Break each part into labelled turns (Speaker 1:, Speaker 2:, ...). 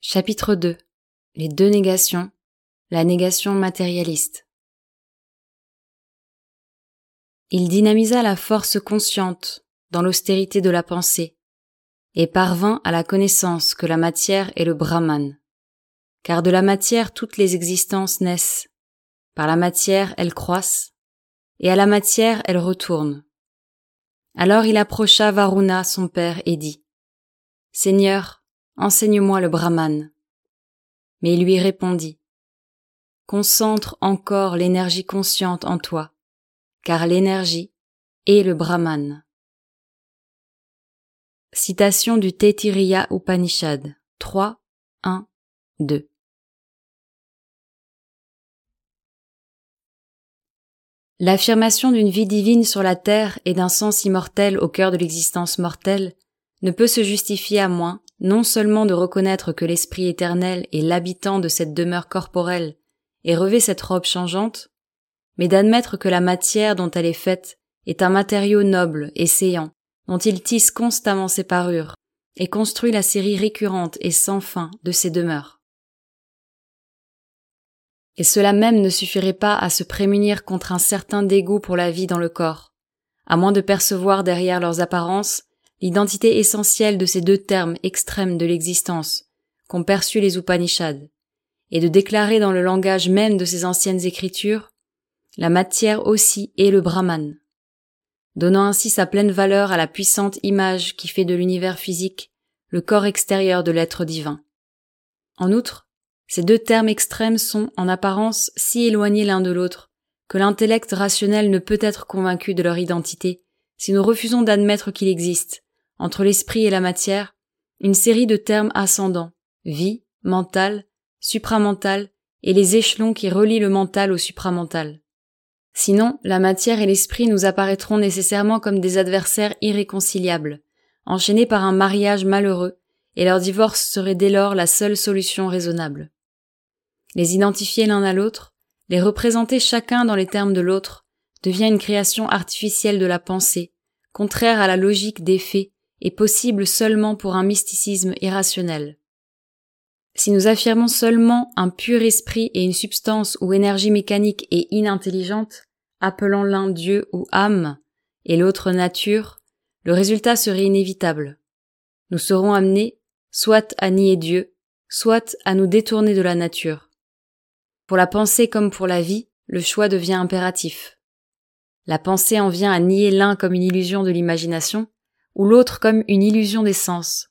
Speaker 1: Chapitre 2 Les deux négations, la négation matérialiste. Il dynamisa la force consciente dans l'austérité de la pensée et parvint à la connaissance que la matière est le Brahman. Car de la matière toutes les existences naissent, par la matière elles croissent, et à la matière elles retournent. Alors il approcha Varuna son père et dit Seigneur, enseigne-moi le Brahman. Mais il lui répondit Concentre encore l'énergie consciente en toi, car l'énergie est le Brahman. Citation du Taittiriya Upanishad 3, 1, 2. L'affirmation d'une vie divine sur la terre et d'un sens immortel au cœur de l'existence mortelle ne peut se justifier à moins non seulement de reconnaître que l'esprit éternel est l'habitant de cette demeure corporelle et revêt cette robe changeante, mais d'admettre que la matière dont elle est faite est un matériau noble et séant, dont il tisse constamment ses parures, et construit la série récurrente et sans fin de ses demeures. Et cela même ne suffirait pas à se prémunir contre un certain dégoût pour la vie dans le corps, à moins de percevoir derrière leurs apparences l'identité essentielle de ces deux termes extrêmes de l'existence qu'ont perçu les Upanishads, et de déclarer dans le langage même de ces anciennes écritures la matière aussi est le Brahman, donnant ainsi sa pleine valeur à la puissante image qui fait de l'univers physique le corps extérieur de l'être divin. En outre, ces deux termes extrêmes sont, en apparence, si éloignés l'un de l'autre que l'intellect rationnel ne peut être convaincu de leur identité si nous refusons d'admettre qu'il existe, entre l'esprit et la matière, une série de termes ascendants, vie, mental, supramental et les échelons qui relient le mental au supramental. Sinon, la matière et l'esprit nous apparaîtront nécessairement comme des adversaires irréconciliables, enchaînés par un mariage malheureux, et leur divorce serait dès lors la seule solution raisonnable. Les identifier l'un à l'autre, les représenter chacun dans les termes de l'autre, devient une création artificielle de la pensée, contraire à la logique des faits est possible seulement pour un mysticisme irrationnel. Si nous affirmons seulement un pur esprit et une substance ou énergie mécanique et inintelligente, appelant l'un Dieu ou âme et l'autre nature, le résultat serait inévitable. Nous serons amenés soit à nier Dieu, soit à nous détourner de la nature. Pour la pensée comme pour la vie, le choix devient impératif. La pensée en vient à nier l'un comme une illusion de l'imagination, ou l'autre comme une illusion des sens.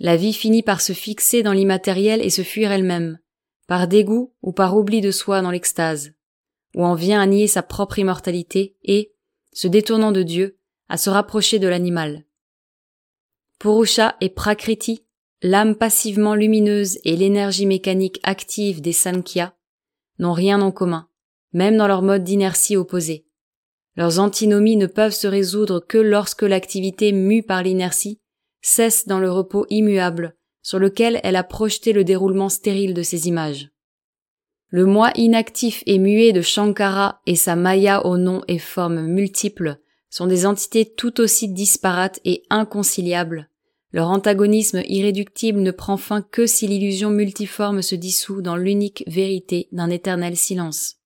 Speaker 1: La vie finit par se fixer dans l'immatériel et se fuir elle-même, par dégoût ou par oubli de soi dans l'extase, ou en vient à nier sa propre immortalité et, se détournant de Dieu, à se rapprocher de l'animal. Purusha et Prakriti, l'âme passivement lumineuse et l'énergie mécanique active des Sankhya, n'ont rien en commun, même dans leur mode d'inertie opposé. Leurs antinomies ne peuvent se résoudre que lorsque l'activité mue par l'inertie cesse dans le repos immuable sur lequel elle a projeté le déroulement stérile de ses images. Le moi inactif et muet de Shankara et sa Maya aux noms et formes multiples sont des entités tout aussi disparates et inconciliables. Leur antagonisme irréductible ne prend fin que si l'illusion multiforme se dissout dans l'unique vérité d'un éternel silence.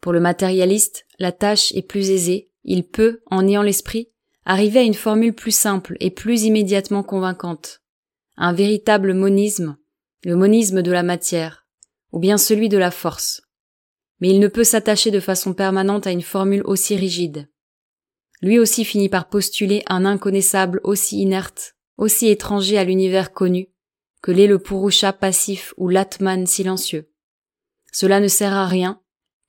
Speaker 1: Pour le matérialiste, la tâche est plus aisée, il peut, en niant l'esprit, arriver à une formule plus simple et plus immédiatement convaincante. Un véritable monisme, le monisme de la matière, ou bien celui de la force. Mais il ne peut s'attacher de façon permanente à une formule aussi rigide. Lui aussi finit par postuler un inconnaissable aussi inerte, aussi étranger à l'univers connu, que l'est le Purusha passif ou l'Atman silencieux. Cela ne sert à rien,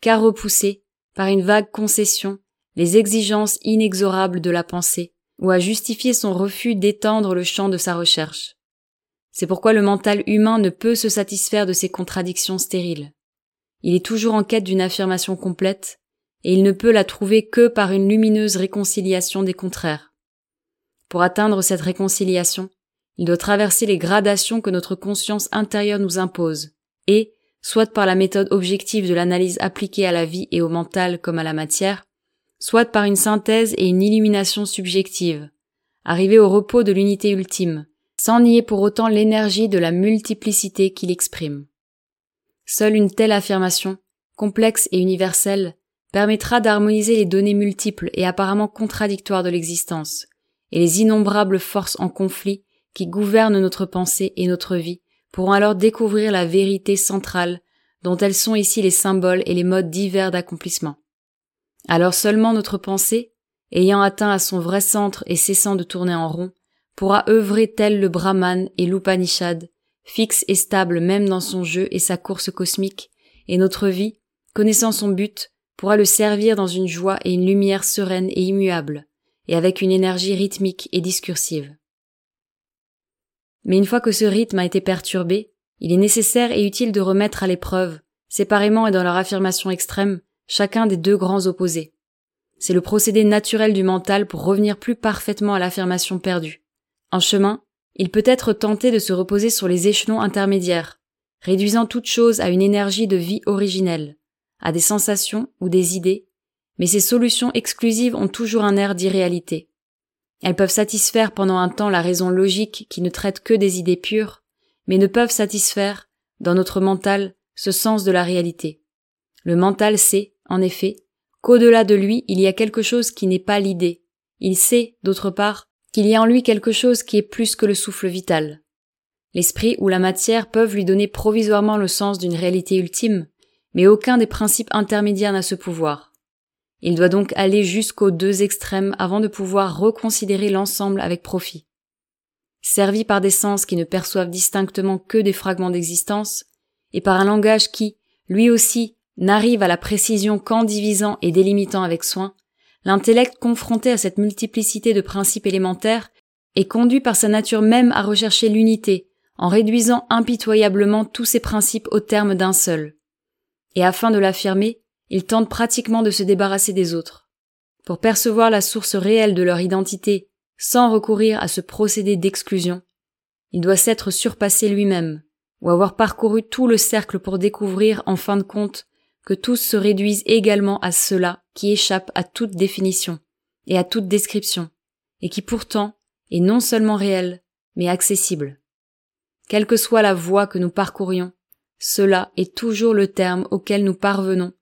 Speaker 1: qu'à repousser, par une vague concession, les exigences inexorables de la pensée, ou à justifier son refus d'étendre le champ de sa recherche. C'est pourquoi le mental humain ne peut se satisfaire de ces contradictions stériles. Il est toujours en quête d'une affirmation complète, et il ne peut la trouver que par une lumineuse réconciliation des contraires. Pour atteindre cette réconciliation, il doit traverser les gradations que notre conscience intérieure nous impose, et, soit par la méthode objective de l'analyse appliquée à la vie et au mental comme à la matière, soit par une synthèse et une illumination subjective, arriver au repos de l'unité ultime, sans nier pour autant l'énergie de la multiplicité qu'il exprime. Seule une telle affirmation, complexe et universelle, permettra d'harmoniser les données multiples et apparemment contradictoires de l'existence, et les innombrables forces en conflit qui gouvernent notre pensée et notre vie pourront alors découvrir la vérité centrale dont elles sont ici les symboles et les modes divers d'accomplissement. Alors seulement notre pensée, ayant atteint à son vrai centre et cessant de tourner en rond, pourra œuvrer tel le Brahman et l'Upanishad, fixe et stable même dans son jeu et sa course cosmique, et notre vie, connaissant son but, pourra le servir dans une joie et une lumière sereine et immuable, et avec une énergie rythmique et discursive. Mais une fois que ce rythme a été perturbé, il est nécessaire et utile de remettre à l'épreuve, séparément et dans leur affirmation extrême, chacun des deux grands opposés. C'est le procédé naturel du mental pour revenir plus parfaitement à l'affirmation perdue. En chemin, il peut être tenté de se reposer sur les échelons intermédiaires, réduisant toute chose à une énergie de vie originelle, à des sensations ou des idées, mais ces solutions exclusives ont toujours un air d'irréalité. Elles peuvent satisfaire pendant un temps la raison logique qui ne traite que des idées pures, mais ne peuvent satisfaire, dans notre mental, ce sens de la réalité. Le mental sait, en effet, qu'au-delà de lui, il y a quelque chose qui n'est pas l'idée. Il sait, d'autre part, qu'il y a en lui quelque chose qui est plus que le souffle vital. L'esprit ou la matière peuvent lui donner provisoirement le sens d'une réalité ultime, mais aucun des principes intermédiaires n'a ce pouvoir. Il doit donc aller jusqu'aux deux extrêmes avant de pouvoir reconsidérer l'ensemble avec profit. Servi par des sens qui ne perçoivent distinctement que des fragments d'existence, et par un langage qui, lui aussi, n'arrive à la précision qu'en divisant et délimitant avec soin, l'intellect confronté à cette multiplicité de principes élémentaires est conduit par sa nature même à rechercher l'unité, en réduisant impitoyablement tous ces principes au terme d'un seul. Et afin de l'affirmer, ils tentent pratiquement de se débarrasser des autres. Pour percevoir la source réelle de leur identité sans recourir à ce procédé d'exclusion, il doit s'être surpassé lui-même, ou avoir parcouru tout le cercle pour découvrir, en fin de compte, que tous se réduisent également à cela qui échappe à toute définition et à toute description, et qui pourtant est non seulement réel, mais accessible. Quelle que soit la voie que nous parcourions, cela est toujours le terme auquel nous parvenons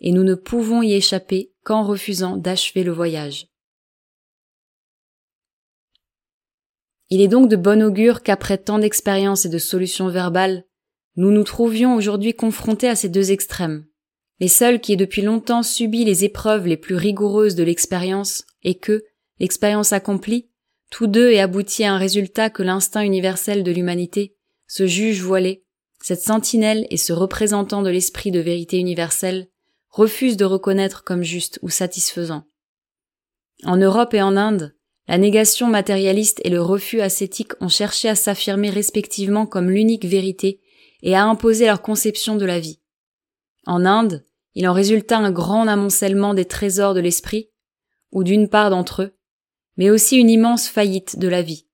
Speaker 1: et nous ne pouvons y échapper qu'en refusant d'achever le voyage. Il est donc de bon augure qu'après tant d'expériences et de solutions verbales, nous nous trouvions aujourd'hui confrontés à ces deux extrêmes, les seuls qui aient depuis longtemps subi les épreuves les plus rigoureuses de l'expérience, et que, l'expérience accomplie, tous deux aient abouti à un résultat que l'instinct universel de l'humanité, ce juge voilé, cette sentinelle et ce représentant de l'esprit de vérité universelle, refusent de reconnaître comme juste ou satisfaisant. En Europe et en Inde, la négation matérialiste et le refus ascétique ont cherché à s'affirmer respectivement comme l'unique vérité et à imposer leur conception de la vie. En Inde, il en résulta un grand amoncellement des trésors de l'esprit, ou d'une part d'entre eux, mais aussi une immense faillite de la vie.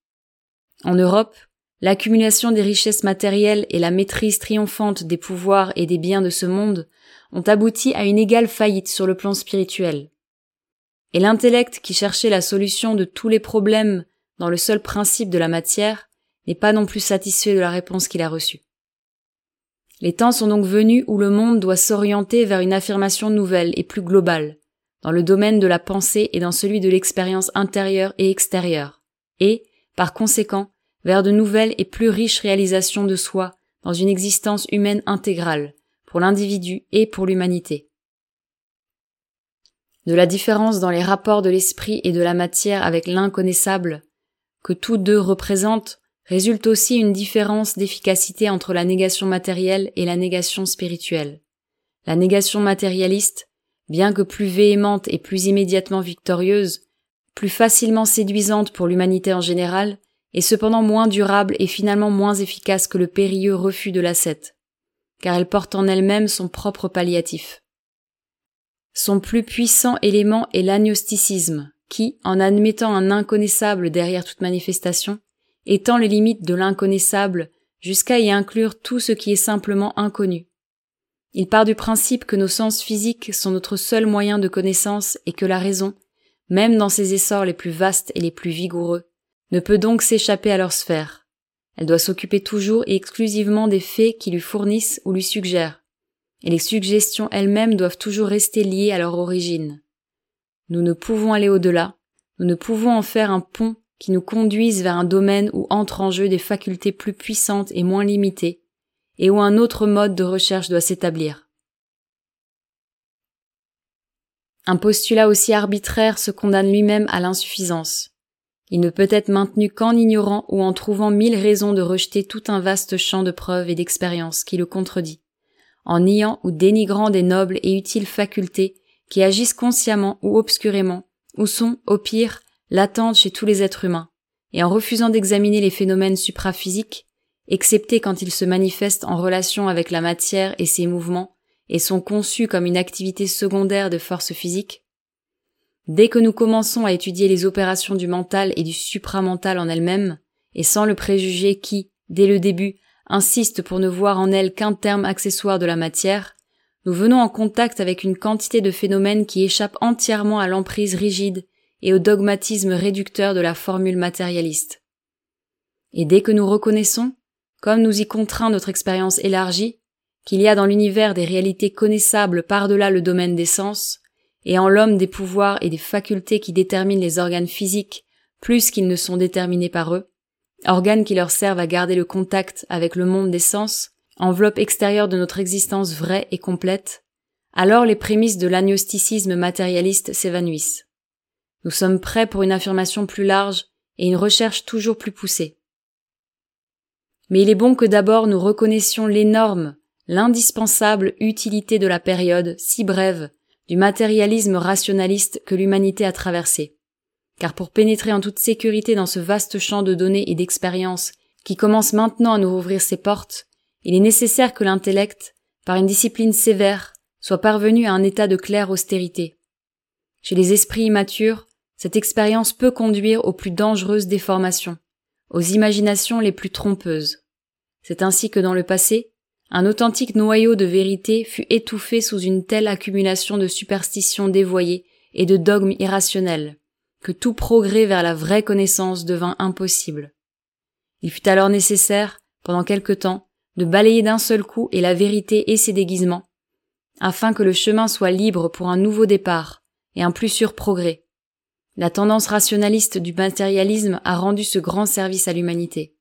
Speaker 1: En Europe, l'accumulation des richesses matérielles et la maîtrise triomphante des pouvoirs et des biens de ce monde ont abouti à une égale faillite sur le plan spirituel. Et l'intellect qui cherchait la solution de tous les problèmes dans le seul principe de la matière n'est pas non plus satisfait de la réponse qu'il a reçue. Les temps sont donc venus où le monde doit s'orienter vers une affirmation nouvelle et plus globale, dans le domaine de la pensée et dans celui de l'expérience intérieure et extérieure, et, par conséquent, vers de nouvelles et plus riches réalisations de soi dans une existence humaine intégrale, pour l'individu et pour l'humanité. De la différence dans les rapports de l'esprit et de la matière avec l'inconnaissable, que tous deux représentent, résulte aussi une différence d'efficacité entre la négation matérielle et la négation spirituelle. La négation matérialiste, bien que plus véhémente et plus immédiatement victorieuse, plus facilement séduisante pour l'humanité en général, est cependant moins durable et finalement moins efficace que le périlleux refus de l'ascète car elle porte en elle-même son propre palliatif. Son plus puissant élément est l'agnosticisme, qui, en admettant un inconnaissable derrière toute manifestation, étend les limites de l'inconnaissable jusqu'à y inclure tout ce qui est simplement inconnu. Il part du principe que nos sens physiques sont notre seul moyen de connaissance et que la raison, même dans ses essors les plus vastes et les plus vigoureux, ne peut donc s'échapper à leur sphère, Elle doit s'occuper toujours et exclusivement des faits qui lui fournissent ou lui suggèrent. Et les suggestions elles-mêmes doivent toujours rester liées à leur origine. Nous ne pouvons aller au-delà, nous ne pouvons en faire un pont qui nous conduise vers un domaine où entrent en jeu des facultés plus puissantes et moins limitées, et où un autre mode de recherche doit s'établir. Un postulat aussi arbitraire se condamne lui-même à l'insuffisance. Il ne peut être maintenu qu'en ignorant ou en trouvant mille raisons de rejeter tout un vaste champ de preuves et d'expériences qui le contredit, en niant ou dénigrant des nobles et utiles facultés qui agissent consciemment ou obscurément, ou sont, au pire, latentes chez tous les êtres humains, et en refusant d'examiner les phénomènes supraphysiques, excepté quand ils se manifestent en relation avec la matière et ses mouvements, et sont conçus comme une activité secondaire de force physique, Dès que nous commençons à étudier les opérations du mental et du supramental en elles-mêmes, et sans le préjugé qui, dès le début, insiste pour ne voir en elles qu'un terme accessoire de la matière, nous venons en contact avec une quantité de phénomènes qui échappent entièrement à l'emprise rigide et au dogmatisme réducteur de la formule matérialiste. Et dès que nous reconnaissons, comme nous y contraint notre expérience élargie, qu'il y a dans l'univers des réalités connaissables par-delà le domaine des sens, et en l'homme des pouvoirs et des facultés qui déterminent les organes physiques plus qu'ils ne sont déterminés par eux, organes qui leur servent à garder le contact avec le monde des sens, enveloppe extérieure de notre existence vraie et complète, alors les prémices de l'agnosticisme matérialiste s'évanouissent. Nous sommes prêts pour une affirmation plus large et une recherche toujours plus poussée. Mais il est bon que d'abord nous reconnaissions l'énorme, l'indispensable utilité de la période si brève du matérialisme rationaliste que l'humanité a traversé. Car pour pénétrer en toute sécurité dans ce vaste champ de données et d'expériences qui commence maintenant à nous rouvrir ses portes, il est nécessaire que l'intellect, par une discipline sévère, soit parvenu à un état de claire austérité. Chez les esprits immatures, cette expérience peut conduire aux plus dangereuses déformations, aux imaginations les plus trompeuses. C'est ainsi que dans le passé, un authentique noyau de vérité fut étouffé sous une telle accumulation de superstitions dévoyées et de dogmes irrationnels, que tout progrès vers la vraie connaissance devint impossible. Il fut alors nécessaire, pendant quelque temps, de balayer d'un seul coup et la vérité et ses déguisements, afin que le chemin soit libre pour un nouveau départ et un plus sûr progrès. La tendance rationaliste du matérialisme a rendu ce grand service à l'humanité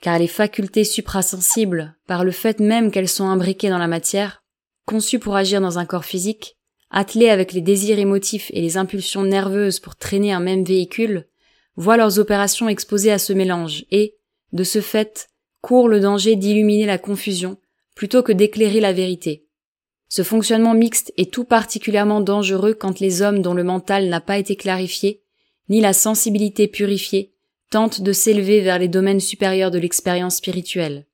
Speaker 1: car les facultés suprasensibles, par le fait même qu'elles sont imbriquées dans la matière, conçues pour agir dans un corps physique, attelées avec les désirs émotifs et les impulsions nerveuses pour traîner un même véhicule, voient leurs opérations exposées à ce mélange et, de ce fait, courent le danger d'illuminer la confusion plutôt que d'éclairer la vérité. Ce fonctionnement mixte est tout particulièrement dangereux quand les hommes dont le mental n'a pas été clarifié, ni la sensibilité purifiée, tente de s'élever vers les domaines supérieurs de l'expérience spirituelle.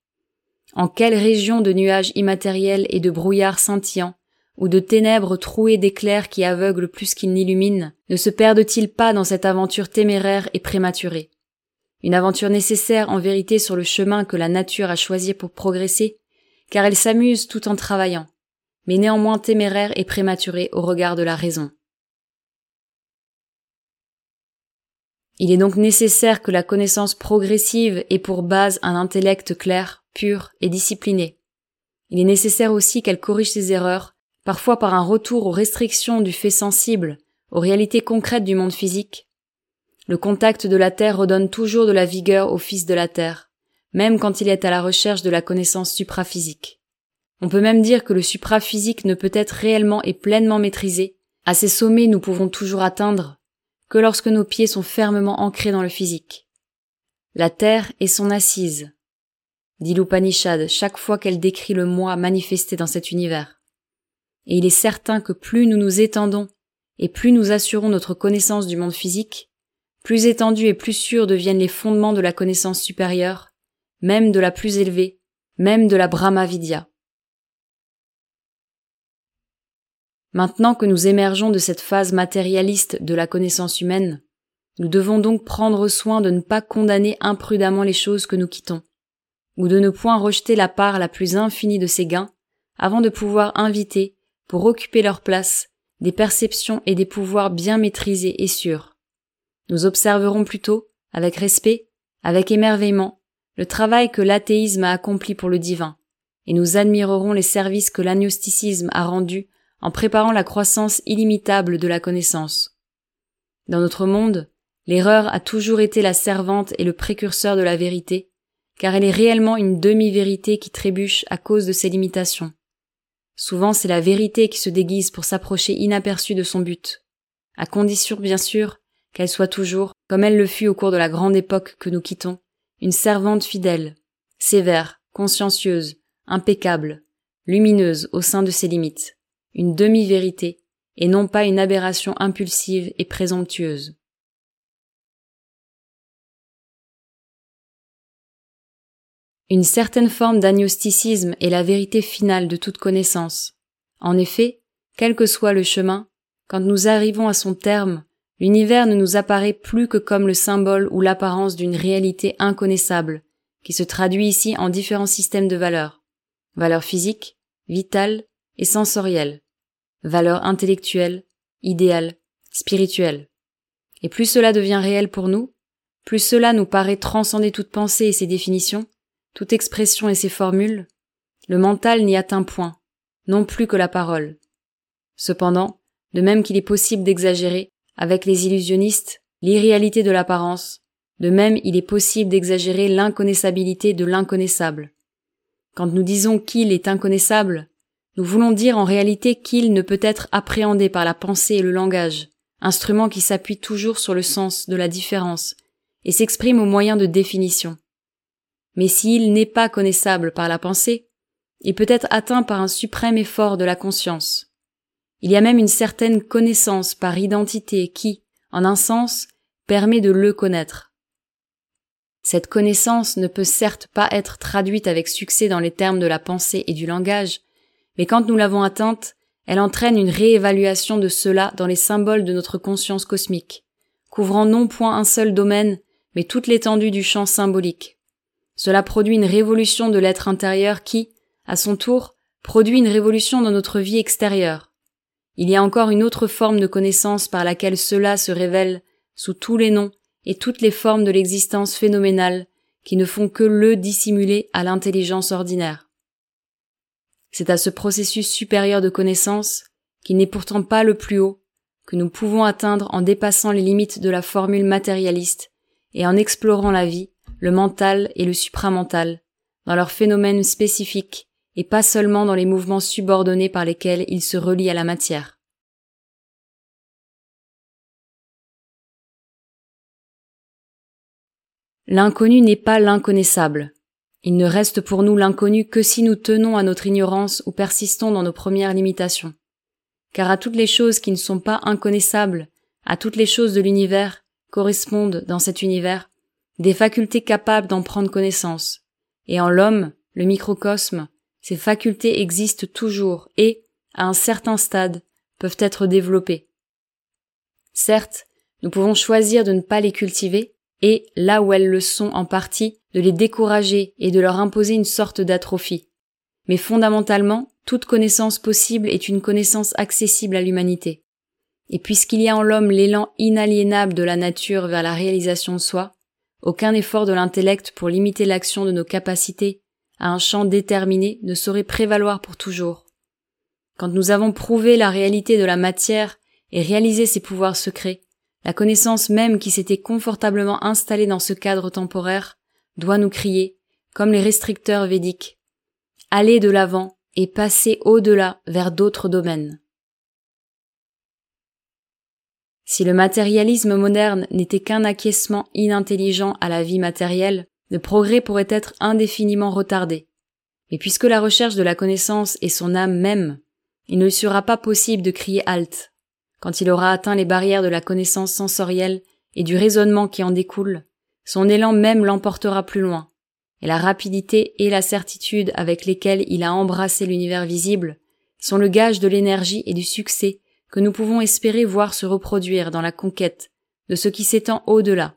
Speaker 1: En quelle région de nuages immatériels et de brouillards scintillants, ou de ténèbres trouées d'éclairs qui aveuglent plus qu'ils n'illuminent, ne se perdent-ils pas dans cette aventure téméraire et prématurée? Une aventure nécessaire en vérité sur le chemin que la nature a choisi pour progresser, car elle s'amuse tout en travaillant, mais néanmoins téméraire et prématurée au regard de la raison. Il est donc nécessaire que la connaissance progressive ait pour base un intellect clair, pur et discipliné. Il est nécessaire aussi qu'elle corrige ses erreurs, parfois par un retour aux restrictions du fait sensible, aux réalités concrètes du monde physique. Le contact de la Terre redonne toujours de la vigueur au Fils de la Terre, même quand il est à la recherche de la connaissance supraphysique. On peut même dire que le supraphysique ne peut être réellement et pleinement maîtrisé. À ces sommets nous pouvons toujours atteindre, que lorsque nos pieds sont fermement ancrés dans le physique. La terre est son assise, dit l'Upanishad chaque fois qu'elle décrit le moi manifesté dans cet univers. Et il est certain que plus nous nous étendons et plus nous assurons notre connaissance du monde physique, plus étendus et plus sûrs deviennent les fondements de la connaissance supérieure, même de la plus élevée, même de la Brahma Maintenant que nous émergeons de cette phase matérialiste de la connaissance humaine, nous devons donc prendre soin de ne pas condamner imprudemment les choses que nous quittons, ou de ne point rejeter la part la plus infinie de ces gains, avant de pouvoir inviter, pour occuper leur place, des perceptions et des pouvoirs bien maîtrisés et sûrs. Nous observerons plutôt, avec respect, avec émerveillement, le travail que l'athéisme a accompli pour le divin, et nous admirerons les services que l'agnosticisme a rendus en préparant la croissance illimitable de la connaissance. Dans notre monde, l'erreur a toujours été la servante et le précurseur de la vérité, car elle est réellement une demi-vérité qui trébuche à cause de ses limitations. Souvent c'est la vérité qui se déguise pour s'approcher inaperçue de son but, à condition bien sûr qu'elle soit toujours, comme elle le fut au cours de la grande époque que nous quittons, une servante fidèle, sévère, consciencieuse, impeccable, lumineuse au sein de ses limites, une demi-vérité, et non pas une aberration impulsive et présomptueuse. Une certaine forme d'agnosticisme est la vérité finale de toute connaissance. En effet, quel que soit le chemin, quand nous arrivons à son terme, l'univers ne nous apparaît plus que comme le symbole ou l'apparence d'une réalité inconnaissable, qui se traduit ici en différents systèmes de valeurs. Valeurs physiques, vitales et sensorielles. Valeurs intellectuelles, idéales, spirituelles. Et plus cela devient réel pour nous, plus cela nous paraît transcender toute pensée et ses définitions, toute expression et ses formules, le mental n'y atteint point, non plus que la parole. Cependant, de même qu'il est possible d'exagérer, avec les illusionnistes, l'irréalité de l'apparence, de même il est possible d'exagérer l'inconnaissabilité de l'inconnaissable. Quand nous disons qu'il est inconnaissable, nous voulons dire en réalité qu'il ne peut être appréhendé par la pensée et le langage, instrument qui s'appuie toujours sur le sens de la différence et s'exprime au moyen de définition. Mais s'il n'est pas connaissable par la pensée, il peut être atteint par un suprême effort de la conscience. Il y a même une certaine connaissance par identité qui, en un sens, permet de le connaître. Cette connaissance ne peut certes pas être traduite avec succès dans les termes de la pensée et du langage, mais quand nous l'avons atteinte, elle entraîne une réévaluation de cela dans les symboles de notre conscience cosmique, couvrant non point un seul domaine, mais toute l'étendue du champ symbolique. Cela produit une révolution de l'être intérieur qui, à son tour, produit une révolution dans notre vie extérieure. Il y a encore une autre forme de connaissance par laquelle cela se révèle sous tous les noms et toutes les formes de l'existence phénoménale qui ne font que le dissimuler à l'intelligence ordinaire. C'est à ce processus supérieur de connaissance, qui n'est pourtant pas le plus haut, que nous pouvons atteindre en dépassant les limites de la formule matérialiste et en explorant la vie, le mental et le supramental, dans leurs phénomènes spécifiques et pas seulement dans les mouvements subordonnés par lesquels ils se relient à la matière. L'inconnu n'est pas l'inconnaissable. Il ne reste pour nous l'inconnu que si nous tenons à notre ignorance ou persistons dans nos premières limitations. Car à toutes les choses qui ne sont pas inconnaissables, à toutes les choses de l'univers, correspondent dans cet univers des facultés capables d'en prendre connaissance. Et en l'homme, le microcosme, ces facultés existent toujours et, à un certain stade, peuvent être développées. Certes, nous pouvons choisir de ne pas les cultiver, et, là où elles le sont en partie, de les décourager et de leur imposer une sorte d'atrophie. Mais fondamentalement, toute connaissance possible est une connaissance accessible à l'humanité. Et puisqu'il y a en l'homme l'élan inaliénable de la nature vers la réalisation de soi, aucun effort de l'intellect pour limiter l'action de nos capacités à un champ déterminé ne saurait prévaloir pour toujours. Quand nous avons prouvé la réalité de la matière et réalisé ses pouvoirs secrets, la connaissance même qui s'était confortablement installée dans ce cadre temporaire doit nous crier, comme les restricteurs védiques, allez de l'avant et passez au-delà vers d'autres domaines. Si le matérialisme moderne n'était qu'un acquiescement inintelligent à la vie matérielle, le progrès pourrait être indéfiniment retardé. Mais puisque la recherche de la connaissance est son âme même, il ne sera pas possible de crier halte. Quand il aura atteint les barrières de la connaissance sensorielle et du raisonnement qui en découle, son élan même l'emportera plus loin, et la rapidité et la certitude avec lesquelles il a embrassé l'univers visible sont le gage de l'énergie et du succès que nous pouvons espérer voir se reproduire dans la conquête de ce qui s'étend au-delà,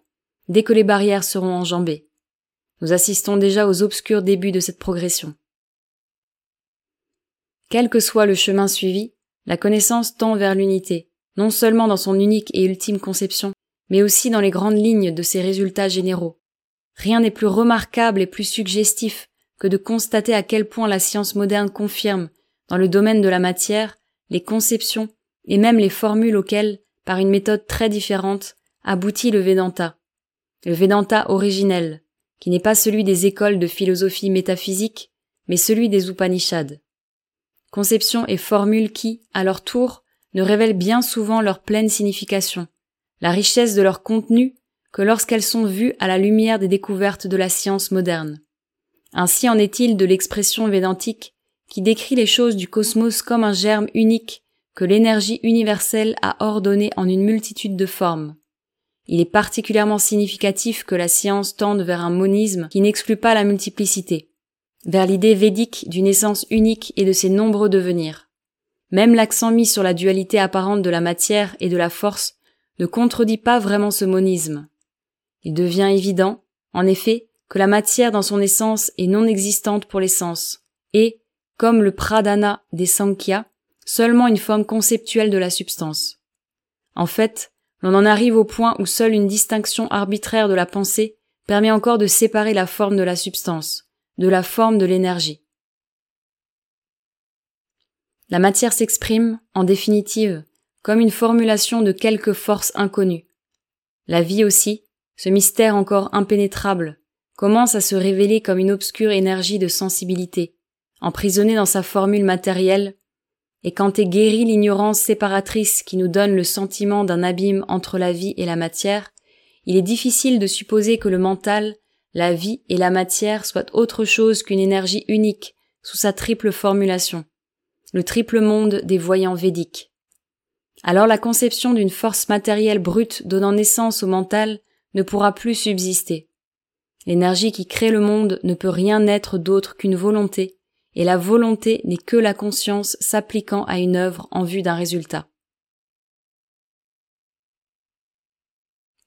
Speaker 1: dès que les barrières seront enjambées. Nous assistons déjà aux obscurs débuts de cette progression. Quel que soit le chemin suivi, la connaissance tend vers l'unité, non seulement dans son unique et ultime conception, mais aussi dans les grandes lignes de ses résultats généraux. rien n'est plus remarquable et plus suggestif que de constater à quel point la science moderne confirme, dans le domaine de la matière, les conceptions et même les formules auxquelles, par une méthode très différente, aboutit le Vedanta. Le Vedanta originel, qui n'est pas celui des écoles de philosophie métaphysique, mais celui des Upanishads. Conceptions et formules qui, à leur tour, ne révèlent bien souvent leur pleine signification, la richesse de leur contenu que lorsqu'elles sont vues à la lumière des découvertes de la science moderne. Ainsi en est-il de l'expression védantique qui décrit les choses du cosmos comme un germe unique que l'énergie universelle a ordonné en une multitude de formes. Il est particulièrement significatif que la science tende vers un monisme qui n'exclut pas la multiplicité, vers l'idée védique d'une essence unique et de ses nombreux devenirs. Même l'accent mis sur la dualité apparente de la matière et de la force ne contredit pas vraiment ce monisme. Il devient évident, en effet, que la matière dans son essence est non existante pour l'essence, et, comme le pradana des Sankhya, seulement une forme conceptuelle de la substance. En fait, l'on en arrive au point où seule une distinction arbitraire de la pensée permet encore de séparer la forme de la substance, de la forme de l'énergie. La matière s'exprime, en définitive, comme une formulation de quelque force inconnue. La vie aussi, ce mystère encore impénétrable, commence à se révéler comme une obscure énergie de sensibilité, emprisonnée dans sa formule matérielle, et quand est guérie l'ignorance séparatrice qui nous donne le sentiment d'un abîme entre la vie et la matière, il est difficile de supposer que le mental, la vie et la matière soient autre chose qu'une énergie unique sous sa triple formulation, le triple monde des voyants védiques. Alors la conception d'une force matérielle brute donnant naissance au mental ne pourra plus subsister. L'énergie qui crée le monde ne peut rien être d'autre qu'une volonté, et la volonté n'est que la conscience s'appliquant à une œuvre en vue d'un résultat.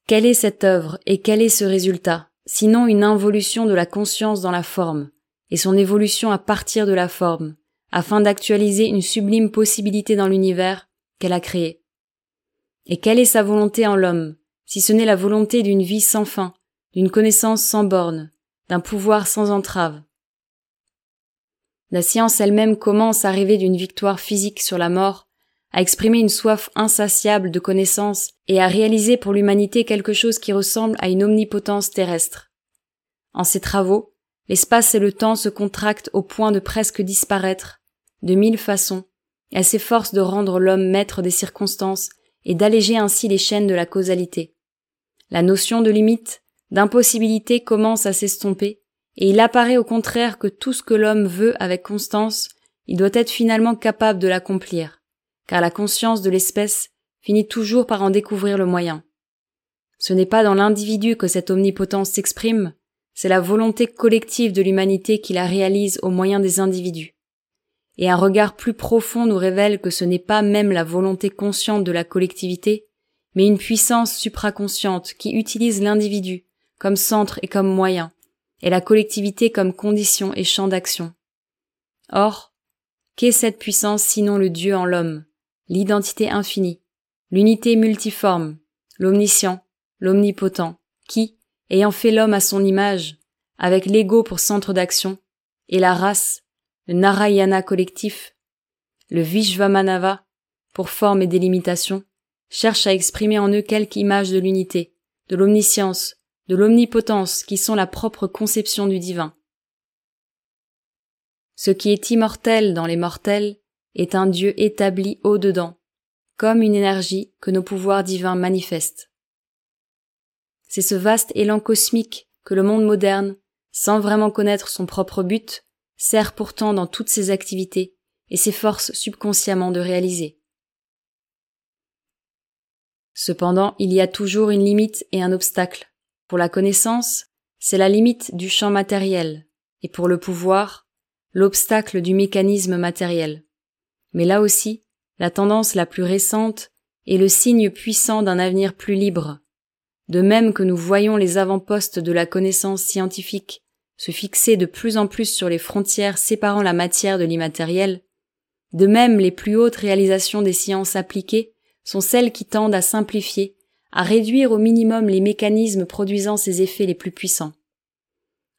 Speaker 1: Quelle est cette œuvre et quel est ce résultat, sinon une involution de la conscience dans la forme, et son évolution à partir de la forme, afin d'actualiser une sublime possibilité dans l'univers qu'elle a créé. Et quelle est sa volonté en l'homme, si ce n'est la volonté d'une vie sans fin, d'une connaissance sans borne, d'un pouvoir sans entrave. La science elle-même commence à rêver d'une victoire physique sur la mort, à exprimer une soif insatiable de connaissance et à réaliser pour l'humanité quelque chose qui ressemble à une omnipotence terrestre. En ses travaux, l'espace et le temps se contractent au point de presque disparaître, de mille façons, elle s'efforce de rendre l'homme maître des circonstances et d'alléger ainsi les chaînes de la causalité. La notion de limite, d'impossibilité commence à s'estomper, et il apparaît au contraire que tout ce que l'homme veut avec constance, il doit être finalement capable de l'accomplir, car la conscience de l'espèce finit toujours par en découvrir le moyen. Ce n'est pas dans l'individu que cette omnipotence s'exprime, c'est la volonté collective de l'humanité qui la réalise au moyen des individus. Et un regard plus profond nous révèle que ce n'est pas même la volonté consciente de la collectivité, mais une puissance supraconsciente qui utilise l'individu comme centre et comme moyen, et la collectivité comme condition et champ d'action. Or, qu'est cette puissance sinon le Dieu en l'homme, l'identité infinie, l'unité multiforme, l'omniscient, l'omnipotent, qui, ayant fait l'homme à son image, avec l'ego pour centre d'action, et la race, le Narayana collectif, le Vishvamanava, pour forme et délimitation, cherchent à exprimer en eux quelque image de l'unité, de l'omniscience, de l'omnipotence qui sont la propre conception du divin. Ce qui est immortel dans les mortels est un Dieu établi au-dedans, comme une énergie que nos pouvoirs divins manifestent. C'est ce vaste élan cosmique que le monde moderne, sans vraiment connaître son propre but, sert pourtant dans toutes ses activités et s'efforce subconsciemment de réaliser. Cependant, il y a toujours une limite et un obstacle. Pour la connaissance, c'est la limite du champ matériel, et pour le pouvoir, l'obstacle du mécanisme matériel. Mais là aussi, la tendance la plus récente est le signe puissant d'un avenir plus libre. De même que nous voyons les avant-postes de la connaissance scientifique se fixer de plus en plus sur les frontières séparant la matière de l'immatériel, de même les plus hautes réalisations des sciences appliquées sont celles qui tendent à simplifier, à réduire au minimum les mécanismes produisant ces effets les plus puissants.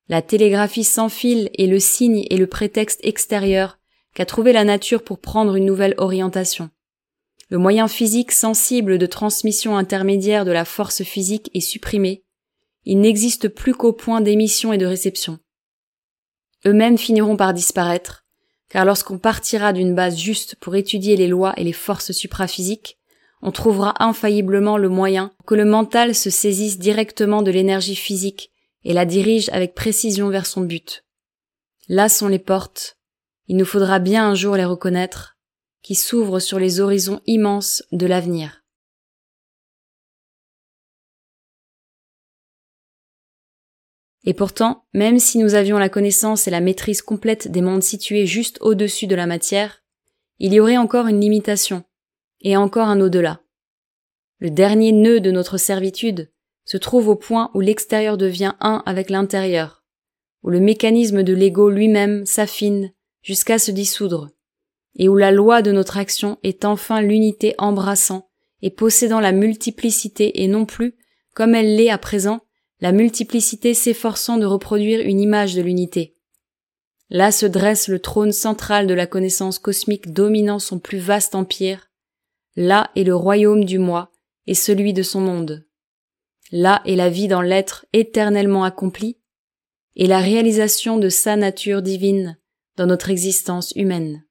Speaker 1: La télégraphie sans fil est le signe et le prétexte extérieur qu'a trouvé la nature pour prendre une nouvelle orientation. Le moyen physique sensible de transmission intermédiaire de la force physique est supprimé. Il n'existe plus qu'au point d'émission et de réception. Eux-mêmes finiront par disparaître, car lorsqu'on partira d'une base juste pour étudier les lois et les forces supraphysiques, on trouvera infailliblement le moyen que le mental se saisisse directement de l'énergie physique et la dirige avec précision vers son but. Là sont les portes, il nous faudra bien un jour les reconnaître, qui s'ouvrent sur les horizons immenses de l'avenir. Et pourtant, même si nous avions la connaissance et la maîtrise complète des mondes situés juste au-dessus de la matière, il y aurait encore une limitation, et encore un au-delà. Le dernier nœud de notre servitude se trouve au point où l'extérieur devient un avec l'intérieur, où le mécanisme de l'ego lui-même s'affine jusqu'à se dissoudre, et où la loi de notre action est enfin l'unité embrassant et possédant la multiplicité et non plus, comme elle l'est à présent, la multiplicité s'efforçant de reproduire une image de l'unité. Là se dresse le trône central de la connaissance cosmique dominant son plus vaste empire. Là est le royaume du moi et celui de son monde. Là est la vie dans l'être éternellement accompli et la réalisation de sa nature divine dans notre existence humaine.